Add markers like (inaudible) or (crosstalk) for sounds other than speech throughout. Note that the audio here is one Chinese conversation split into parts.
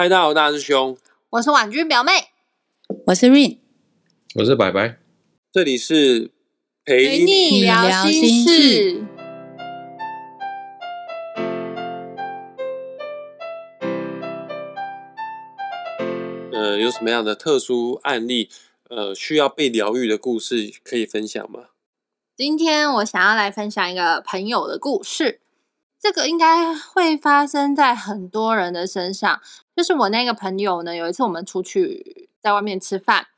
嗨，大家好，大师兄，我是婉君表妹，我是 Rain，我是白白，这里是陪你聊心事。呃，有什么样的特殊案例？呃，需要被疗愈的故事可以分享吗？今天我想要来分享一个朋友的故事。这个应该会发生在很多人的身上。就是我那个朋友呢，有一次我们出去在外面吃饭，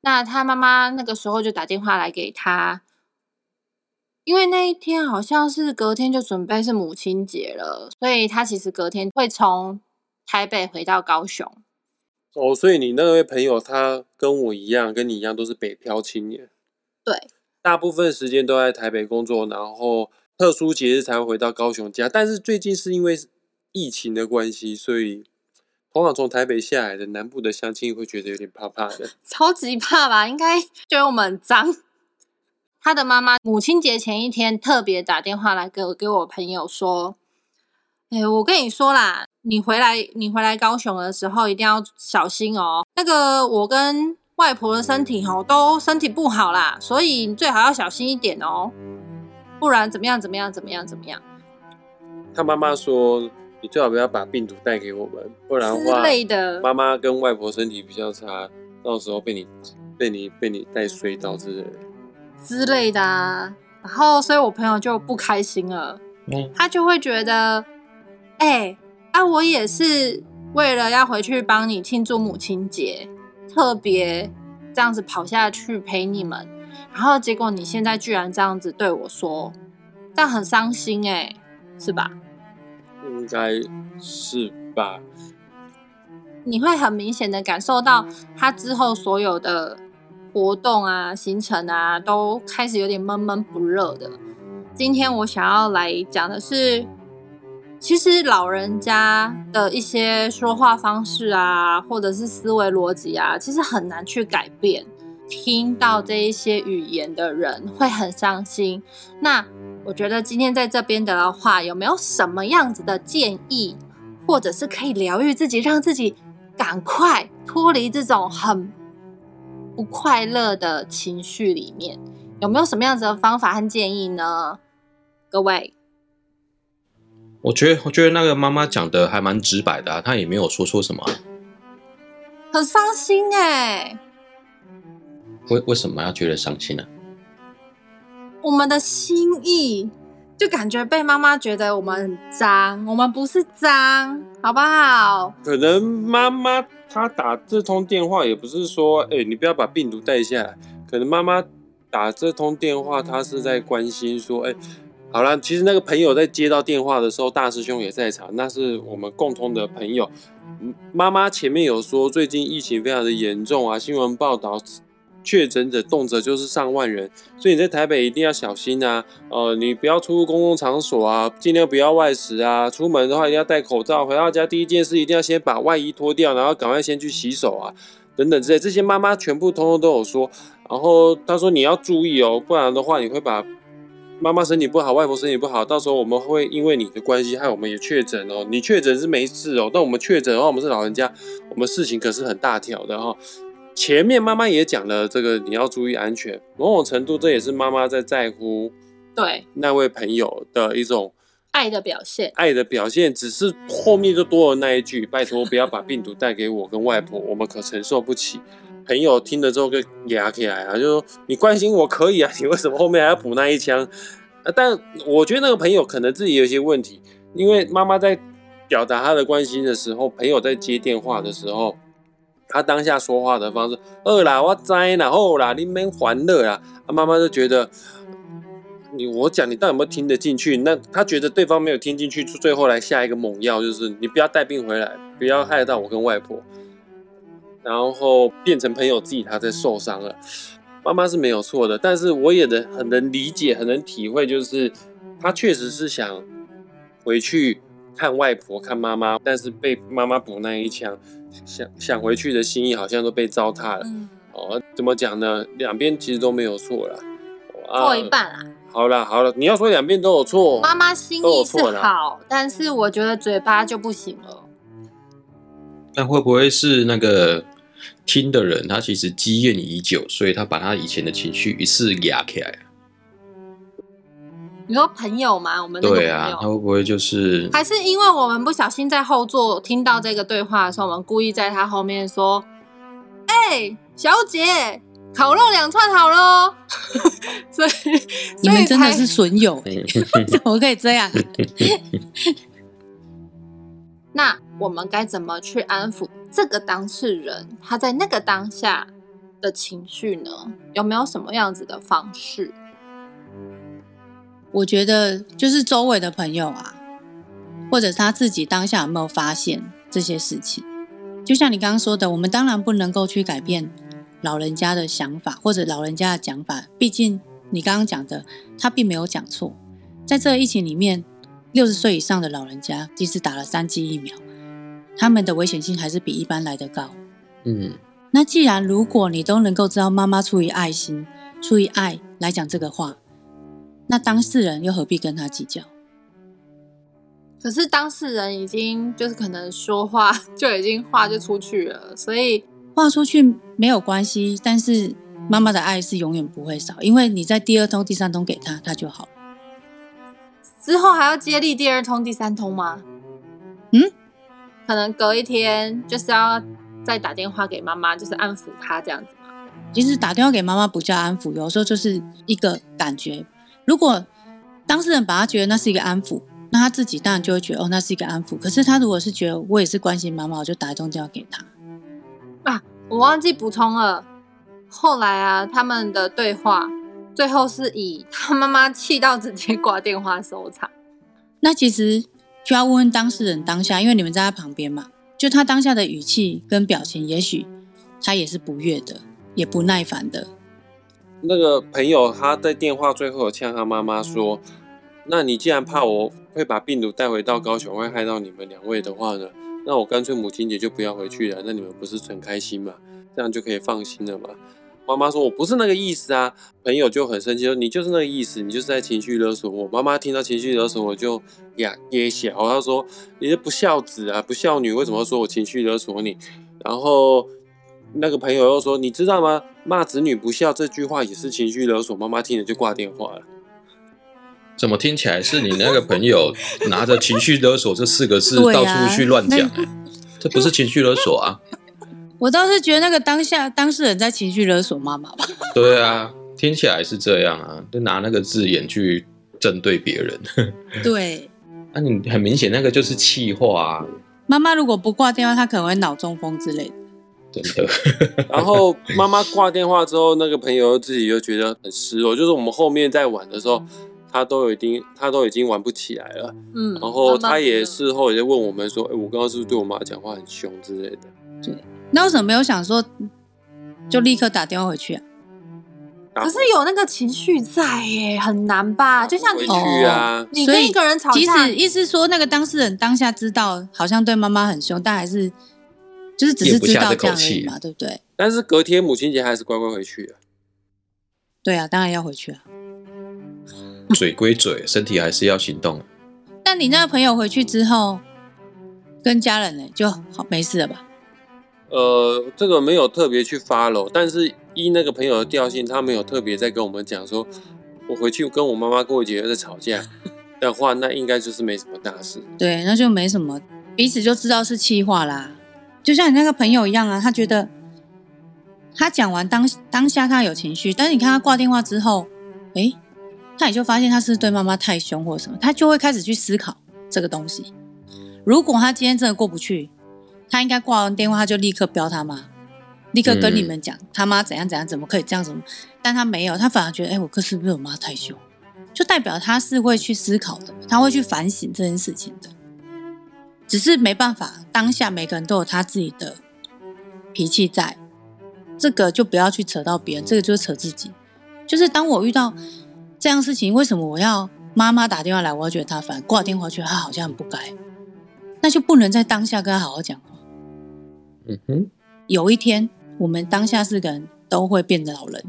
那他妈妈那个时候就打电话来给他，因为那一天好像是隔天就准备是母亲节了，所以他其实隔天会从台北回到高雄。哦，所以你那位朋友他跟我一样，跟你一样都是北漂青年，对，大部分时间都在台北工作，然后特殊节日才会回到高雄家。但是最近是因为疫情的关系，所以通常从台北下来的南部的乡亲会觉得有点怕怕的，(laughs) 超级怕吧？应该觉得我们脏。他的妈妈母亲节前一天特别打电话来给我给我朋友说：“哎，我跟你说啦。”你回来，你回来高雄的时候一定要小心哦。那个我跟外婆的身体吼都身体不好啦，所以你最好要小心一点哦，不然怎么样怎么样怎么样怎么样？他妈妈说你最好不要把病毒带给我们，不然的话，妈妈跟外婆身体比较差，到时候被你被你被你带衰到之类的之类的。然后，所以我朋友就不开心了，他就会觉得，哎。啊，我也是为了要回去帮你庆祝母亲节，特别这样子跑下去陪你们，然后结果你现在居然这样子对我说，但很伤心哎，是吧？应该是吧。你会很明显的感受到他之后所有的活动啊、行程啊，都开始有点闷闷不热的。今天我想要来讲的是。其实老人家的一些说话方式啊，或者是思维逻辑啊，其实很难去改变。听到这一些语言的人会很伤心。那我觉得今天在这边的话，有没有什么样子的建议，或者是可以疗愈自己，让自己赶快脱离这种很不快乐的情绪里面？有没有什么样子的方法和建议呢？各位？我觉得，我觉得那个妈妈讲的还蛮直白的啊，她也没有说错什么。很伤心哎。为为什么要觉得伤心呢？我们的心意就感觉被妈妈觉得我们很脏，我们不是脏，好不好？可能妈妈她打这通电话也不是说，哎，你不要把病毒带下来。可能妈妈打这通电话，她是在关心说，哎。好了，其实那个朋友在接到电话的时候，大师兄也在场，那是我们共同的朋友。妈妈前面有说，最近疫情非常的严重啊，新闻报道确诊者动辄就是上万人，所以你在台北一定要小心啊。呃，你不要出入公共场所啊，尽量不要外食啊。出门的话一定要戴口罩，回到家第一件事一定要先把外衣脱掉，然后赶快先去洗手啊，等等之类。这些妈妈全部通通都有说。然后她说你要注意哦，不然的话你会把。妈妈身体不好，外婆身体不好，到时候我们会因为你的关系害我们也确诊哦。你确诊是没事哦，但我们确诊的话，我们是老人家，我们事情可是很大条的哈。前面妈妈也讲了，这个你要注意安全，某种程度这也是妈妈在在乎对那位朋友的一种爱的表现。爱的表现，只是后面就多了那一句：拜托不要把病毒带给我跟外婆，我们可承受不起。朋友听了之后就哑起来啊，就说你关心我可以啊，你为什么后面还要补那一枪？(laughs) 但我觉得那个朋友可能自己有些问题，因为妈妈在表达她的关心的时候，朋友在接电话的时候，他当下说话的方式，饿啦我栽然后啦你们欢乐啦，啊妈妈就觉得你我讲你到底有没有听得进去？那他觉得对方没有听进去，最后来下一个猛药，就是你不要带病回来，不要害到我跟外婆。然后变成朋友自己，他在受伤了。妈妈是没有错的，但是我也能很能理解，很能体会，就是他确实是想回去看外婆、看妈妈，但是被妈妈补那一枪，想想回去的心意好像都被糟蹋了。哦，怎么讲呢？两边其实都没有错了，错一半啦。好了好了，你要说两边都有错，妈妈心意是好，但是我觉得嘴巴就不行了。那会不会是那个听的人他其实积怨已久，所以他把他以前的情绪一次压起来？你说朋友吗？我们那个对啊，朋友他会不会就是还是因为我们不小心在后座听到这个对话的时候，我们故意在他后面说：“哎、小姐，烤肉两串好喽。(laughs) ”所以，你们真的是损友、欸，(laughs) 怎么可以这样？(laughs) 那我们该怎么去安抚这个当事人他在那个当下的情绪呢？有没有什么样子的方式？我觉得就是周围的朋友啊，或者他自己当下有没有发现这些事情？就像你刚刚说的，我们当然不能够去改变老人家的想法或者老人家的讲法，毕竟你刚刚讲的，他并没有讲错。在这个疫情里面，六十岁以上的老人家，即使打了三剂疫苗，他们的危险性还是比一般来的高。嗯那既然如果你都能够知道妈妈出于爱心、出于爱来讲这个话，那当事人又何必跟他计较？可是当事人已经就是可能说话就已经话就出去了，所以话出去没有关系，但是妈妈的爱是永远不会少，因为你在第二通、第三通给他，他就好了。之后还要接力第二通、第三通吗？嗯，可能隔一天就是要再打电话给妈妈，就是安抚她这样子吗？其实打电话给妈妈不叫安抚，有时候就是一个感觉。如果当事人把他觉得那是一个安抚，那他自己当然就会觉得哦，那是一个安抚。可是他如果是觉得我也是关心妈妈，我就打一通电话给他。啊我忘记补充了。后来啊，他们的对话最后是以他妈妈气到直接挂电话收场。那其实就要问问当事人当下，因为你们在他旁边嘛，就他当下的语气跟表情，也许他也是不悦的，也不耐烦的。那个朋友他在电话最后有呛他妈妈说：“那你既然怕我会把病毒带回到高雄，会害到你们两位的话呢，那我干脆母亲节就不要回去了。那你们不是很开心吗？这样就可以放心了嘛。”妈妈说：“我不是那个意思啊。”朋友就很生气说：“你就是那个意思，你就是在情绪勒索我。”妈妈听到情绪勒索，我就呀也小，她说：“你是不孝子啊，不孝女，为什么要说我情绪勒索你？”然后那个朋友又说：“你知道吗？骂子女不孝这句话也是情绪勒索。”妈妈听了就挂电话了。怎么听起来是你那个朋友 (laughs) 拿着“情绪勒索”这四个字到处去乱讲、啊？这不是情绪勒索啊！(laughs) 我倒是觉得那个当下当事人在情绪勒索妈妈吧。对啊，听起来是这样啊，就拿那个字眼去针对别人。(laughs) 对，那、你很明显那个就是气话啊，妈妈如果不挂电话，她可能会脑中风之类的。真的。(laughs) 然后妈妈挂电话之后，那个朋友自己又觉得很失落，就是我们后面在玩的时候，他都已经他都已经玩不起来了。嗯，然后他也事后也在问我们说：“哎、我刚刚是不是对我妈讲话很凶之类的对那为什么没有想说就立刻打电话回去啊？？”可是有那个情绪在耶，很难吧？就像你啊，你跟一个人吵即架使，意思说那个当事人当下知道好像对妈妈很凶，但还是就是只是知道这样而这口气已嘛，对不对？但是隔天母亲节还是乖乖回去了。对啊，当然要回去啊。(laughs) 嘴归嘴，身体还是要行动。但你那个朋友回去之后，跟家人呢就好没事了吧？呃，这个没有特别去 follow，但是依那个朋友的调性，他没有特别在跟我们讲说，我回去跟我妈妈过节在吵架 (laughs) 的话，那应该就是没什么大事。对，那就没什么，彼此就知道是气话啦。就像你那个朋友一样啊，他觉得他讲完当当下他有情绪，但是你看他挂电话之后，诶，他也就发现他是对妈妈太凶或什么，他就会开始去思考这个东西。如果他今天真的过不去，他应该挂完电话他就立刻飙他妈，立刻跟你们讲、他妈怎样怎样，怎么可以这样子？但他没有，他反而觉得，哎、我哥是不是我妈太凶？就代表他是会去思考的，他会去反省这件事情的。只是没办法，当下每个人都有他自己的脾气在，这个就不要去扯到别人，这个就是扯自己。就是当我遇到这样事情，为什么我要妈妈打电话来，我要觉得他烦，挂电话觉得他好像很不该，那就不能在当下跟他好好讲话。嗯哼，有一天，我们当下四个人都会变老人。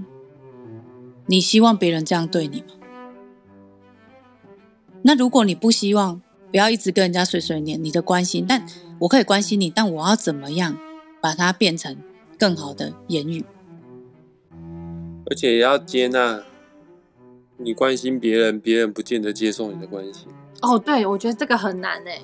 你希望别人这样对你吗？那如果你不希望不要一直跟人家碎碎念你的关心，但我可以关心你，但我要怎么样把它变成更好的言语？而且也要接纳你关心别人，别人不见得接受你的关心。哦，对，我觉得这个很难诶。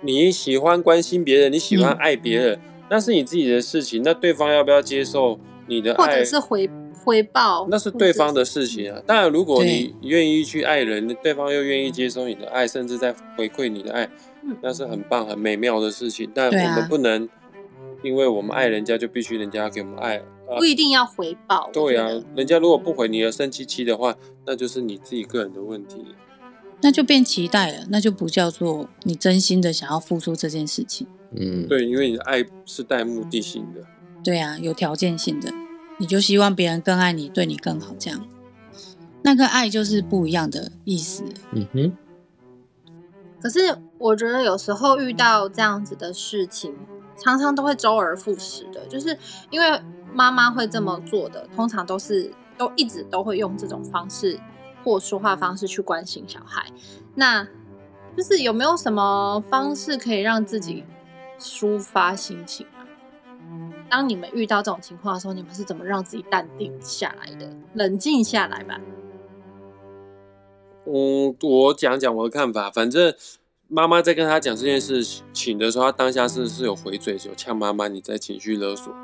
你喜欢关心别人，你喜欢爱别人，那是你自己的事情。那对方要不要接受你的爱，或者是回回报，那是对方的事情啊。当然，如果你愿意去爱人，对方又愿意接收你的爱，甚至在回馈你的爱，那是很棒、很美妙的事情。但我们不能因为我们爱人家，就必须人家给我们爱，不一定要回报。对啊，人家如果不回你而生气气的话，那就是你自己个人的问题。那就变期待了，那就不叫做你真心的想要付出这件事情。嗯，对，因为你的爱是带目的性的。对啊，有条件性的，你就希望别人更爱你，对你更好，这样，那个爱就是不一样的意思。嗯哼。可是我觉得有时候遇到这样子的事情，常常都会周而复始的，就是因为妈妈会这么做的，通常都是都一直都会用这种方式。或说话方式去关心小孩，那就是有没有什么方式可以让自己抒发心情啊？当你们遇到这种情况的时候，你们是怎么让自己淡定下来的，冷静下来吧？嗯，我讲讲我的看法。反正妈妈在跟他讲这件事情的时候，他当下是是有回嘴，有呛妈妈，你在情绪勒索。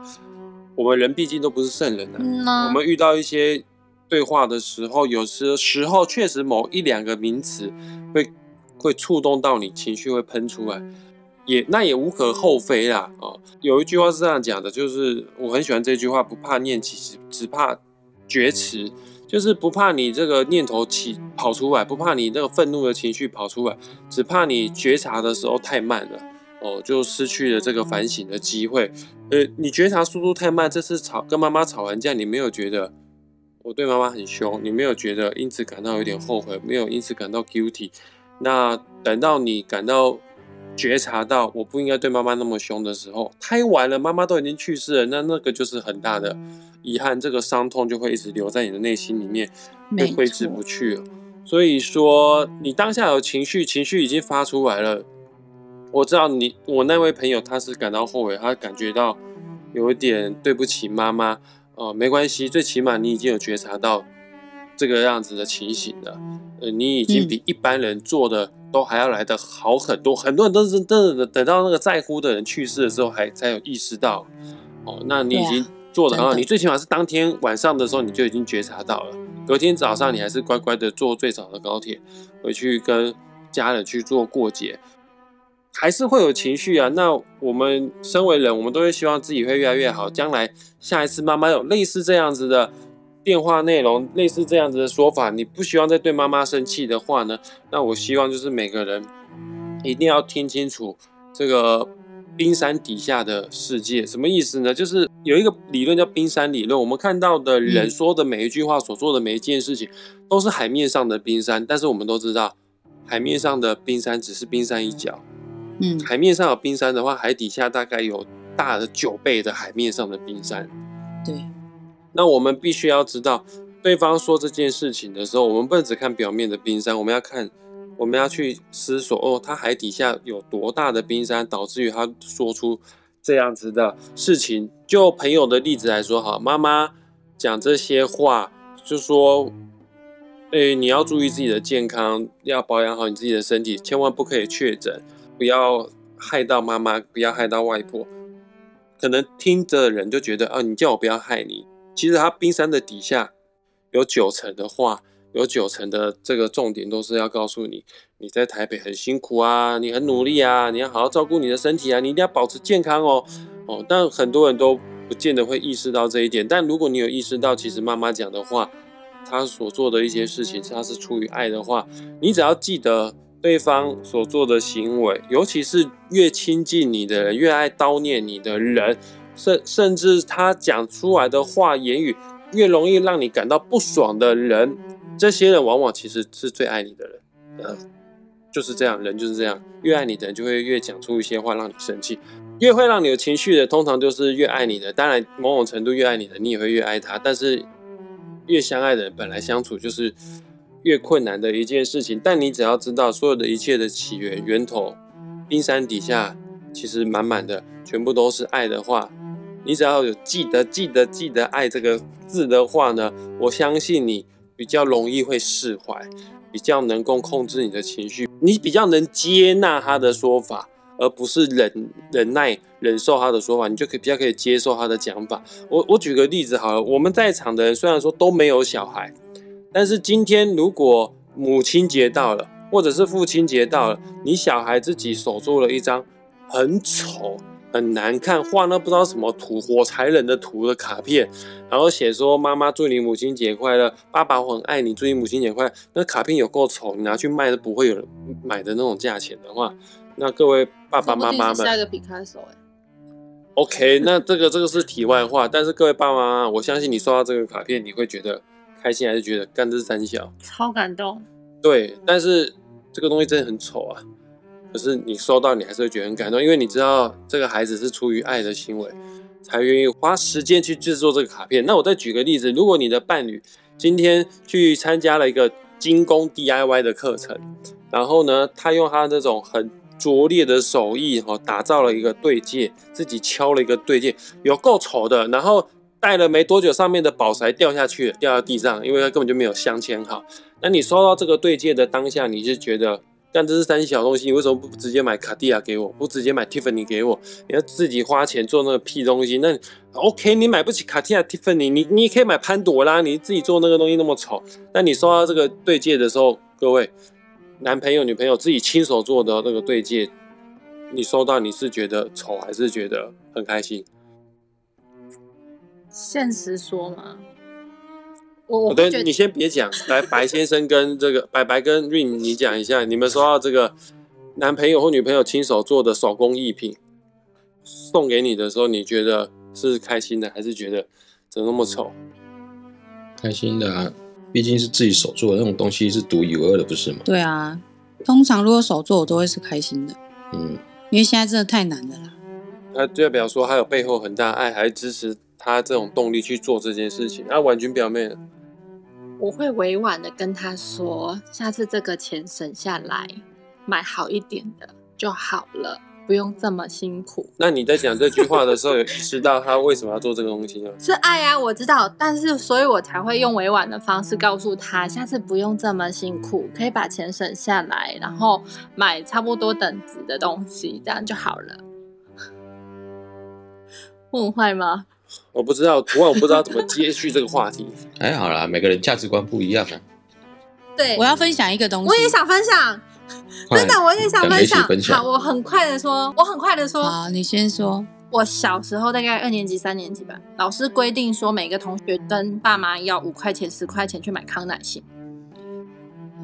我们人毕竟都不是圣人啊，我们遇到一些。对话的时候，有时时候确实某一两个名词会会触动到你，情绪会喷出来，也那也无可厚非啦。哦，有一句话是这样讲的，就是我很喜欢这句话：不怕念起，只怕觉迟。就是不怕你这个念头起跑出来，不怕你那个愤怒的情绪跑出来，只怕你觉察的时候太慢了，哦，就失去了这个反省的机会。呃，你觉察速度太慢，这次吵跟妈妈吵完架，你没有觉得？我对妈妈很凶，你没有觉得因此感到有点后悔，没有因此感到 guilty。那等到你感到觉察到我不应该对妈妈那么凶的时候，太晚了，妈妈都已经去世了，那那个就是很大的遗憾，这个伤痛就会一直留在你的内心里面，会挥之不去了。所以说，你当下有情绪，情绪已经发出来了。我知道你，我那位朋友他是感到后悔，他感觉到有一点对不起妈妈。哦，没关系，最起码你已经有觉察到这个样子的情形的。呃，你已经比一般人做的都还要来得好很多。很多人都是等等等到那个在乎的人去世的时候，还才有意识到。哦，那你已经做的很好。你最起码是当天晚上的时候你就已经觉察到了。隔天早上你还是乖乖的坐最早的高铁回去跟家人去做过节。还是会有情绪啊，那我们身为人，我们都会希望自己会越来越好。将来下一次慢慢有类似这样子的电话内容，类似这样子的说法，你不希望再对妈妈生气的话呢？那我希望就是每个人一定要听清楚这个冰山底下的世界什么意思呢？就是有一个理论叫冰山理论，我们看到的人说的每一句话，所做的每一件事情，都是海面上的冰山，但是我们都知道，海面上的冰山只是冰山一角。嗯，海面上有冰山的话，海底下大概有大的九倍的海面上的冰山。对，那我们必须要知道，对方说这件事情的时候，我们不能只看表面的冰山，我们要看，我们要去思索，哦，他海底下有多大的冰山，导致于他说出这样子的事情。就朋友的例子来说，哈，妈妈讲这些话，就说，哎，你要注意自己的健康，要保养好你自己的身体，千万不可以确诊。不要害到妈妈，不要害到外婆。可能听的人就觉得，啊，你叫我不要害你。其实他冰山的底下有九层的话，有九层的这个重点都是要告诉你，你在台北很辛苦啊，你很努力啊，你要好好照顾你的身体啊，你一定要保持健康哦。哦，但很多人都不见得会意识到这一点。但如果你有意识到，其实妈妈讲的话，她所做的一些事情，她是出于爱的话，你只要记得。对方所做的行为，尤其是越亲近你的人，越爱叨念你的人，甚甚至他讲出来的话言语越容易让你感到不爽的人，这些人往往其实是最爱你的人。呃，就是这样，人就是这样，越爱你的人就会越讲出一些话让你生气，越会让你有情绪的，通常就是越爱你的。当然，某种程度越爱你的，你也会越爱他。但是，越相爱的人本来相处就是。越困难的一件事情。但你只要知道所有的一切的起源源头，冰山底下其实满满的全部都是爱的话，你只要有记得记得记得爱这个字的话呢，我相信你比较容易会释怀，比较能够控制你的情绪，你比较能接纳他的说法。而不是忍忍耐忍受他的说法，你就可以比较可以接受他的讲法。我我举个例子好了，我们在场的人虽然说都没有小孩，但是今天如果母亲节到了，或者是父亲节到了，你小孩自己手做了一张很丑、很难看、画那不知道什么图、火柴人的图的卡片，然后写说妈妈祝你母亲节快乐，爸爸我很爱你，祝你母亲节快乐。那卡片有够丑，你拿去卖都不会有人买的那种价钱的话。那各位爸爸妈妈们，下一个皮卡手哎，OK，那这个这个是题外话，但是各位爸爸妈妈，我相信你收到这个卡片，你会觉得开心还是觉得干这是三小？超感动。对，但是这个东西真的很丑啊，可是你收到你还是会觉得很感动，因为你知道这个孩子是出于爱的行为，才愿意花时间去制作这个卡片。那我再举个例子，如果你的伴侣今天去参加了一个精工 DIY 的课程，然后呢，他用他这种很拙劣的手艺哦，打造了一个对戒，自己敲了一个对戒，有够丑的。然后戴了没多久，上面的宝石掉下去了，掉到地上，因为它根本就没有镶嵌好。那你收到这个对戒的当下，你是觉得，但这是三小东西，你为什么不直接买卡地亚给我，不直接买 Tiffany 给我？你要自己花钱做那个屁东西？那 OK，你买不起卡地亚 Tiffany，你你可以买潘朵拉，你自己做那个东西那么丑。那你收到这个对戒的时候，各位。男朋友、女朋友自己亲手做的那个对戒，你收到你是觉得丑还是觉得很开心？现实说嘛，我我对你先别讲，来白先生跟这个白白跟 Rain，你讲一下，你们收到这个男朋友或女朋友亲手做的手工艺品送给你的时候，你觉得是开心的，还是觉得怎么那么丑？开心的啊。毕竟是自己手做的那种东西是独一无二的，不是吗？对啊，通常如果手做，我都会是开心的。嗯，因为现在真的太难了啦。那代表说他有背后很大爱，还支持他这种动力去做这件事情。那婉君表妹，我会委婉的跟他说，下次这个钱省下来买好一点的就好了。不用这么辛苦。那你在讲这句话的时候，有意识到他为什么要做这个东西吗？(laughs) 是爱啊，我知道，但是所以我才会用委婉的方式告诉他，下次不用这么辛苦，可以把钱省下来，然后买差不多等值的东西，这样就好了。我很坏吗？我不知道，突然我不知道怎么接续这个话题。(laughs) 哎好啦，每个人价值观不一样啊。对，我要分享一个东西，我也想分享。真的，我也想分享。好，我很快的说，我很快的说。好，你先说。我小时候大概二年级、三年级吧，老师规定说，每个同学跟爸妈要五块钱、十块钱去买康乃馨。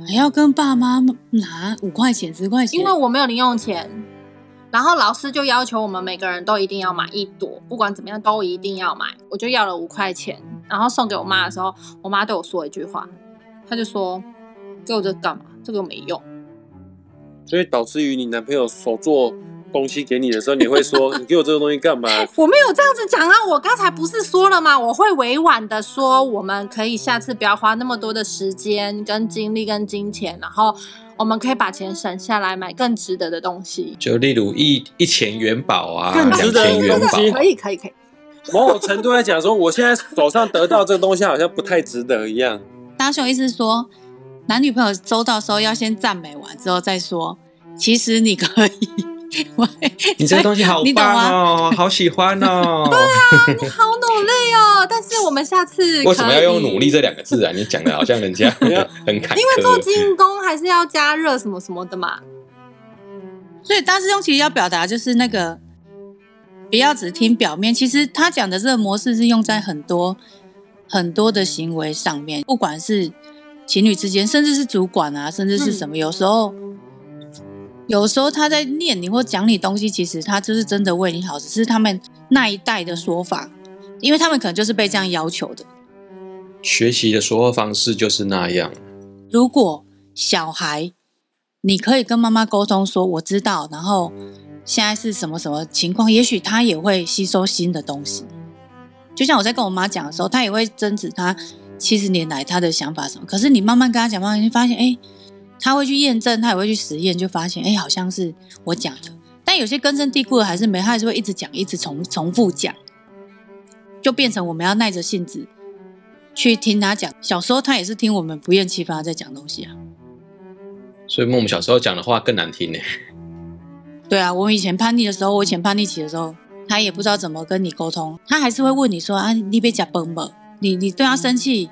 还要跟爸妈拿五块钱、十块钱？因为我没有零用钱。然后老师就要求我们每个人都一定要买一朵，不管怎么样都一定要买。我就要了五块钱，然后送给我妈的时候，我妈对我说一句话，她就说：“给我这干嘛？这个没用。”所以导致于你男朋友手做东西给你的时候，你会说：(laughs) “你给我这个东西干嘛？” (laughs) 我没有这样子讲啊！我刚才不是说了吗？我会委婉的说，我们可以下次不要花那么多的时间、跟精力、跟金钱，然后我们可以把钱省下来买更值得的东西。就例如一一钱元宝啊，更值得元宝，可以可以可以。某种程度来讲，说我现在手上得到这个东西好像不太值得一样。大雄意思说。男女朋友收到时候要先赞美完之后再说，其实你可以，(laughs) 你这个东西好棒哦，好喜欢哦。(laughs) 对啊，你好哦。但是我们下次为什么要用努力这两个字啊？你讲的好像人家 (laughs) (laughs) 很坎坷。因为做精工还是要加热什么什么的嘛。所以大师兄其实要表达就是那个，不要只听表面。其实他讲的这个模式是用在很多很多的行为上面，不管是。情侣之间，甚至是主管啊，甚至是什么，有时候，有时候他在念你或讲你东西，其实他就是真的为你好，只是他们那一代的说法，因为他们可能就是被这样要求的，学习的说话方式就是那样。如果小孩，你可以跟妈妈沟通说，我知道，然后现在是什么什么情况，也许他也会吸收新的东西。就像我在跟我妈讲的时候，他也会争执他。七十年来他的想法什么。可是你慢慢跟他讲，慢慢就发现，哎，他会去验证，他也会去实验，就发现，哎，好像是我讲的。但有些根深蒂固的还是没，他还是会一直讲，一直重重复讲，就变成我们要耐着性子去听他讲。小时候他也是听我们不厌其烦在讲东西啊。所以孟母小时候讲的话更难听呢。对啊，我以前叛逆的时候，我以前叛逆期的时候，他也不知道怎么跟你沟通，他还是会问你说啊，你别讲崩吧，你你对他生气，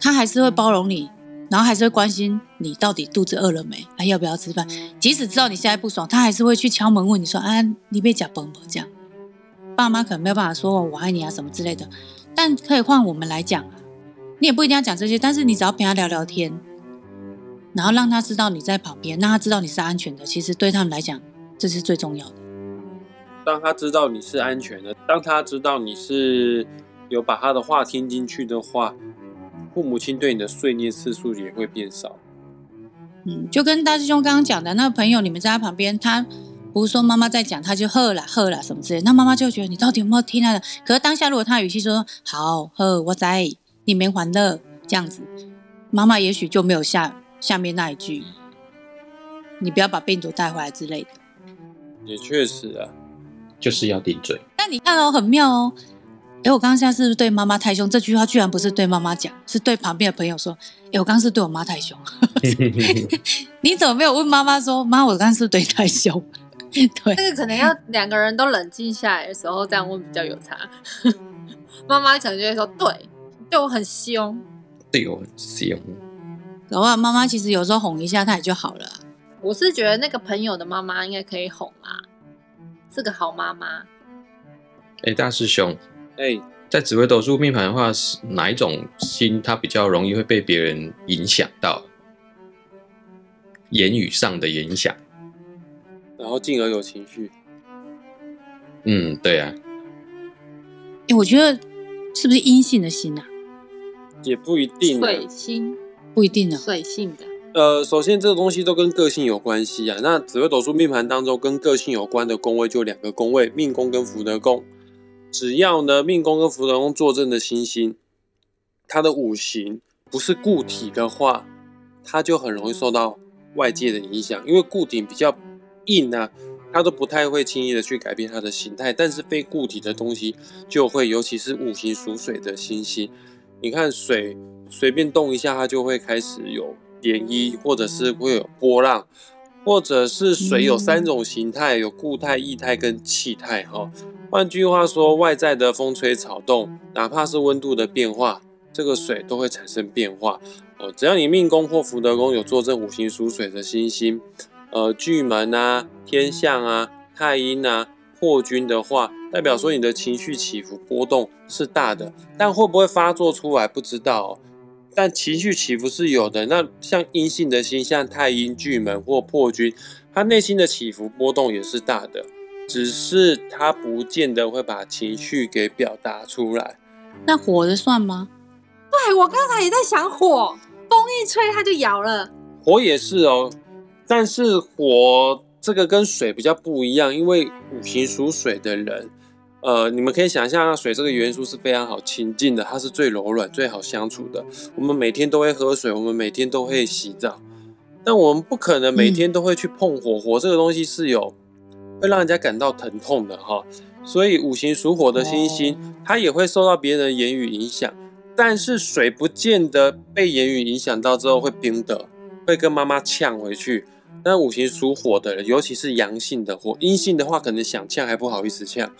他还是会包容你，然后还是会关心你到底肚子饿了没，还要不要吃饭。即使知道你现在不爽，他还是会去敲门问你说啊，你别讲崩吧这样。爸妈可能没有办法说我爱你啊什么之类的，但可以换我们来讲啊，你也不一定要讲这些，但是你只要陪他聊聊天。然后让他知道你在旁边，让他知道你是安全的。其实对他们来讲，这是最重要的。让他知道你是安全的，当他知道你是有把他的话听进去的话，父母亲对你的碎念次数也会变少。嗯，就跟大师兄刚刚讲的那个朋友，你们在他旁边，他不是说妈妈在讲，他就喝了喝了什么之类，那妈妈就觉得你到底有没有听他的？可是当下如果他语气说好喝，我在，你没还乐这样子，妈妈也许就没有下。下面那一句，你不要把病毒带回来之类的，也确实啊，就是要顶嘴。但你看哦，很妙哦。哎，我刚刚现在是不是对妈妈太凶？这句话居然不是对妈妈讲，是对旁边的朋友说。哎，我刚刚是对我妈太凶。(laughs) (laughs) 你怎么没有问妈妈说，妈，我刚刚是对太凶？(laughs) 对，这个可能要两个人都冷静下来的时候，这样问比较有差。(laughs) 妈妈可能就会说，对，对我很凶，对我很凶。的话，妈妈其实有时候哄一下他也就好了。我是觉得那个朋友的妈妈应该可以哄啊，是个好妈妈。哎，大师兄，哎，在紫微斗数命盘的话，是哪一种心它比较容易会被别人影响到？言语上的影响，然后进而有情绪。嗯，对啊。哎，我觉得是不是阴性的心啊？也不一定。水星。不一定啊，水性的。呃，首先这个东西都跟个性有关系啊。那紫微斗数命盘当中跟个性有关的宫位就两个宫位，命宫跟福德宫。只要呢命宫跟福德宫坐镇的星星，它的五行不是固体的话，它就很容易受到外界的影响。因为固体比较硬啊，它都不太会轻易的去改变它的形态。但是非固体的东西就会，尤其是五行属水的星星，你看水。随便动一下，它就会开始有涟漪，或者是会有波浪，或者是水有三种形态，有固态、液态跟气态。哈，换句话说，外在的风吹草动，哪怕是温度的变化，这个水都会产生变化。哦，只要你命宫或福德宫有坐镇五行属水的星星，呃，巨门啊、天象啊、太阴啊。破军的话，代表说你的情绪起伏波动是大的，但会不会发作出来不知道。但情绪起伏是有的。那像阴性的星，像太阴、巨门或破军，他内心的起伏波动也是大的，只是他不见得会把情绪给表达出来。那火的算吗？对我刚才也在想火，风一吹它就摇了。火也是哦，但是火这个跟水比较不一样，因为五行属水的人。呃，你们可以想象，水这个元素是非常好亲近的，它是最柔软、最好相处的。我们每天都会喝水，我们每天都会洗澡，但我们不可能每天都会去碰火。火这个东西是有会让人家感到疼痛的哈。所以五行属火的星星，它也会受到别人的言语影响。但是水不见得被言语影响到之后会冰的，会跟妈妈呛回去。那五行属火的人，尤其是阳性的火，阴性的话可能想呛还不好意思呛。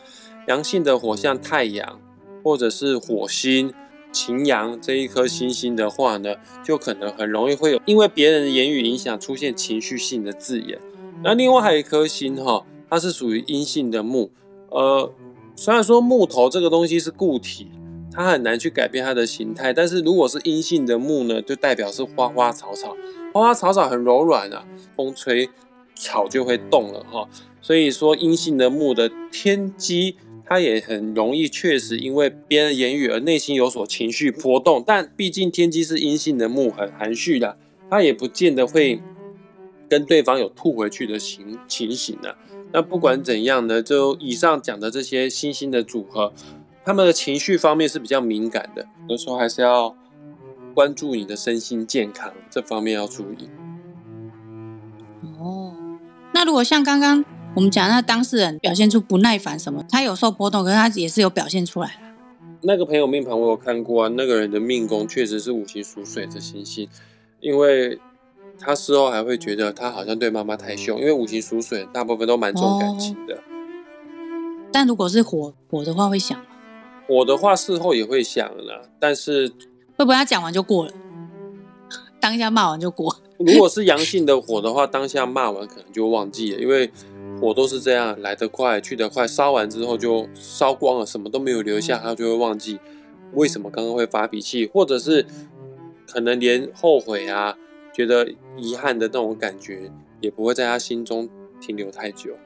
阳性的火像太阳，或者是火星、擎羊这一颗星星的话呢，就可能很容易会有因为别人的言语影响出现情绪性的字眼。那另外还有一颗星哈，它是属于阴性的木。呃，虽然说木头这个东西是固体，它很难去改变它的形态，但是如果是阴性的木呢，就代表是花花草草，花花草草很柔软啊，风吹草就会动了哈。所以说阴性的木的天机。它也很容易，确实因为别人言语而内心有所情绪波动，但毕竟天机是阴性的木，很含蓄的，它也不见得会跟对方有吐回去的情情形呢。那不管怎样呢，就以上讲的这些星星的组合，他们的情绪方面是比较敏感的，有时候还是要关注你的身心健康这方面要注意。哦，那如果像刚刚我们讲那当事人表现出不耐烦什么，他有受波动，可是他也是有表现出来。那个朋友命盘我有看过啊，那个人的命宫确实是五行属水的星星，因为他事后还会觉得他好像对妈妈太凶，因为五行属水大部分都蛮重感情的。但如果是火火的话，会想吗？火的话事后也会想了，但是会不会他讲完就过了？当下骂完就过？(laughs) 如果是阳性的火的话，当下骂完可能就忘记了，因为火都是这样，来得快去得快，烧完之后就烧光了，什么都没有留下，他就会忘记为什么刚刚会发脾气，或者是可能连后悔啊、觉得遗憾的那种感觉也不会在他心中停留太久。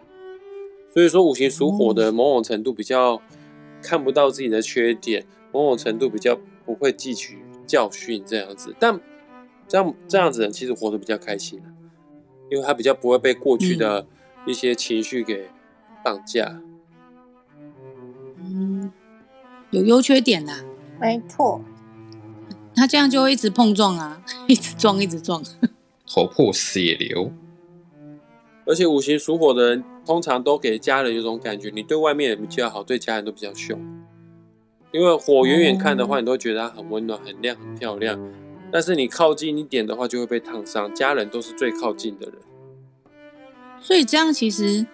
所以说，五行属火的某种程度比较看不到自己的缺点，某种程度比较不会汲取教训这样子，但。这样这样子人其实活得比较开心，因为他比较不会被过去的一些情绪给绑架。嗯，有优缺点呐。没错，他这样就会一直碰撞啊，(laughs) 一直撞，一直撞，头破血流。而且五行属火的人通常都给家人有种感觉，你对外面比较好，对家人都比较凶。因为火远远看的话，你都会觉得它很温暖、很亮、很漂亮。但是你靠近一点的话，就会被烫伤。家人都是最靠近的人，所以这样其实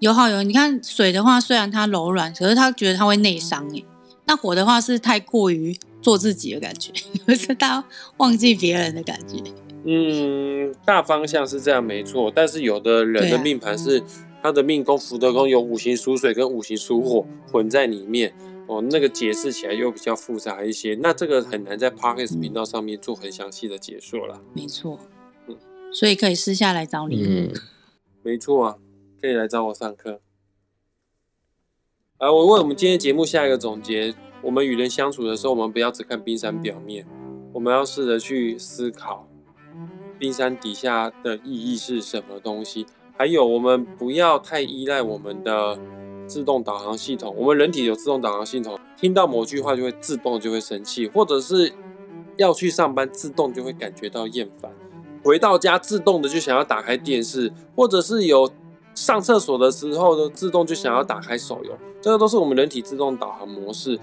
有好有。你看水的话，虽然它柔软，可是他觉得它会内伤哎。那火的话是太过于做自己的感觉，(laughs) 可是他忘记别人的感觉。嗯，大方向是这样没错。但是有的人的命盘是他的命宫福德宫有五行属水跟五行属火混在里面。哦，那个解释起来又比较复杂一些，那这个很难在 Parkes 频道上面做很详细的解说了。没错，嗯，所以可以私下来找你。嗯，(laughs) 没错啊，可以来找我上课。啊，我为我们今天节目下一个总结：我们与人相处的时候，我们不要只看冰山表面，我们要试着去思考冰山底下的意义是什么东西。还有，我们不要太依赖我们的。自动导航系统，我们人体有自动导航系统，听到某句话就会自动就会生气，或者是要去上班，自动就会感觉到厌烦，回到家自动的就想要打开电视，或者是有上厕所的时候呢，自动就想要打开手游，这个都是我们人体自动导航模式。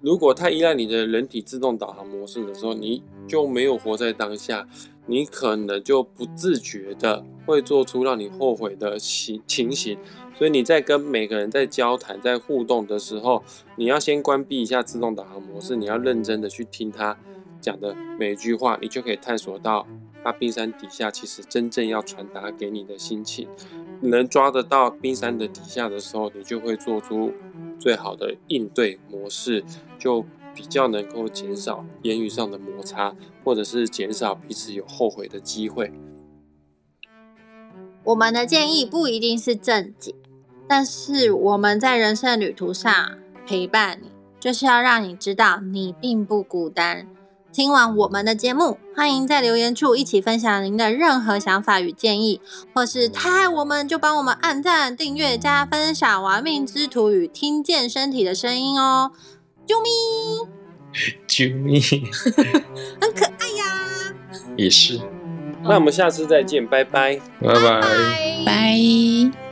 如果太依赖你的人体自动导航模式的时候，你就没有活在当下，你可能就不自觉的会做出让你后悔的情情形。所以你在跟每个人在交谈、在互动的时候，你要先关闭一下自动导航模式，你要认真的去听他讲的每一句话，你就可以探索到他冰山底下其实真正要传达给你的心情。能抓得到冰山的底下的时候，你就会做出最好的应对模式，就比较能够减少言语上的摩擦，或者是减少彼此有后悔的机会。我们的建议不一定是正解。但是我们在人生的旅途上陪伴你，就是要让你知道你并不孤单。听完我们的节目，欢迎在留言处一起分享您的任何想法与建议，或是太爱我们就帮我们按赞、订阅、加分享。玩命之徒与听见身体的声音哦，啾咪，(laughs) 啾咪，(laughs) 很可爱呀，也是。那我们下次再见，拜拜，拜拜，拜。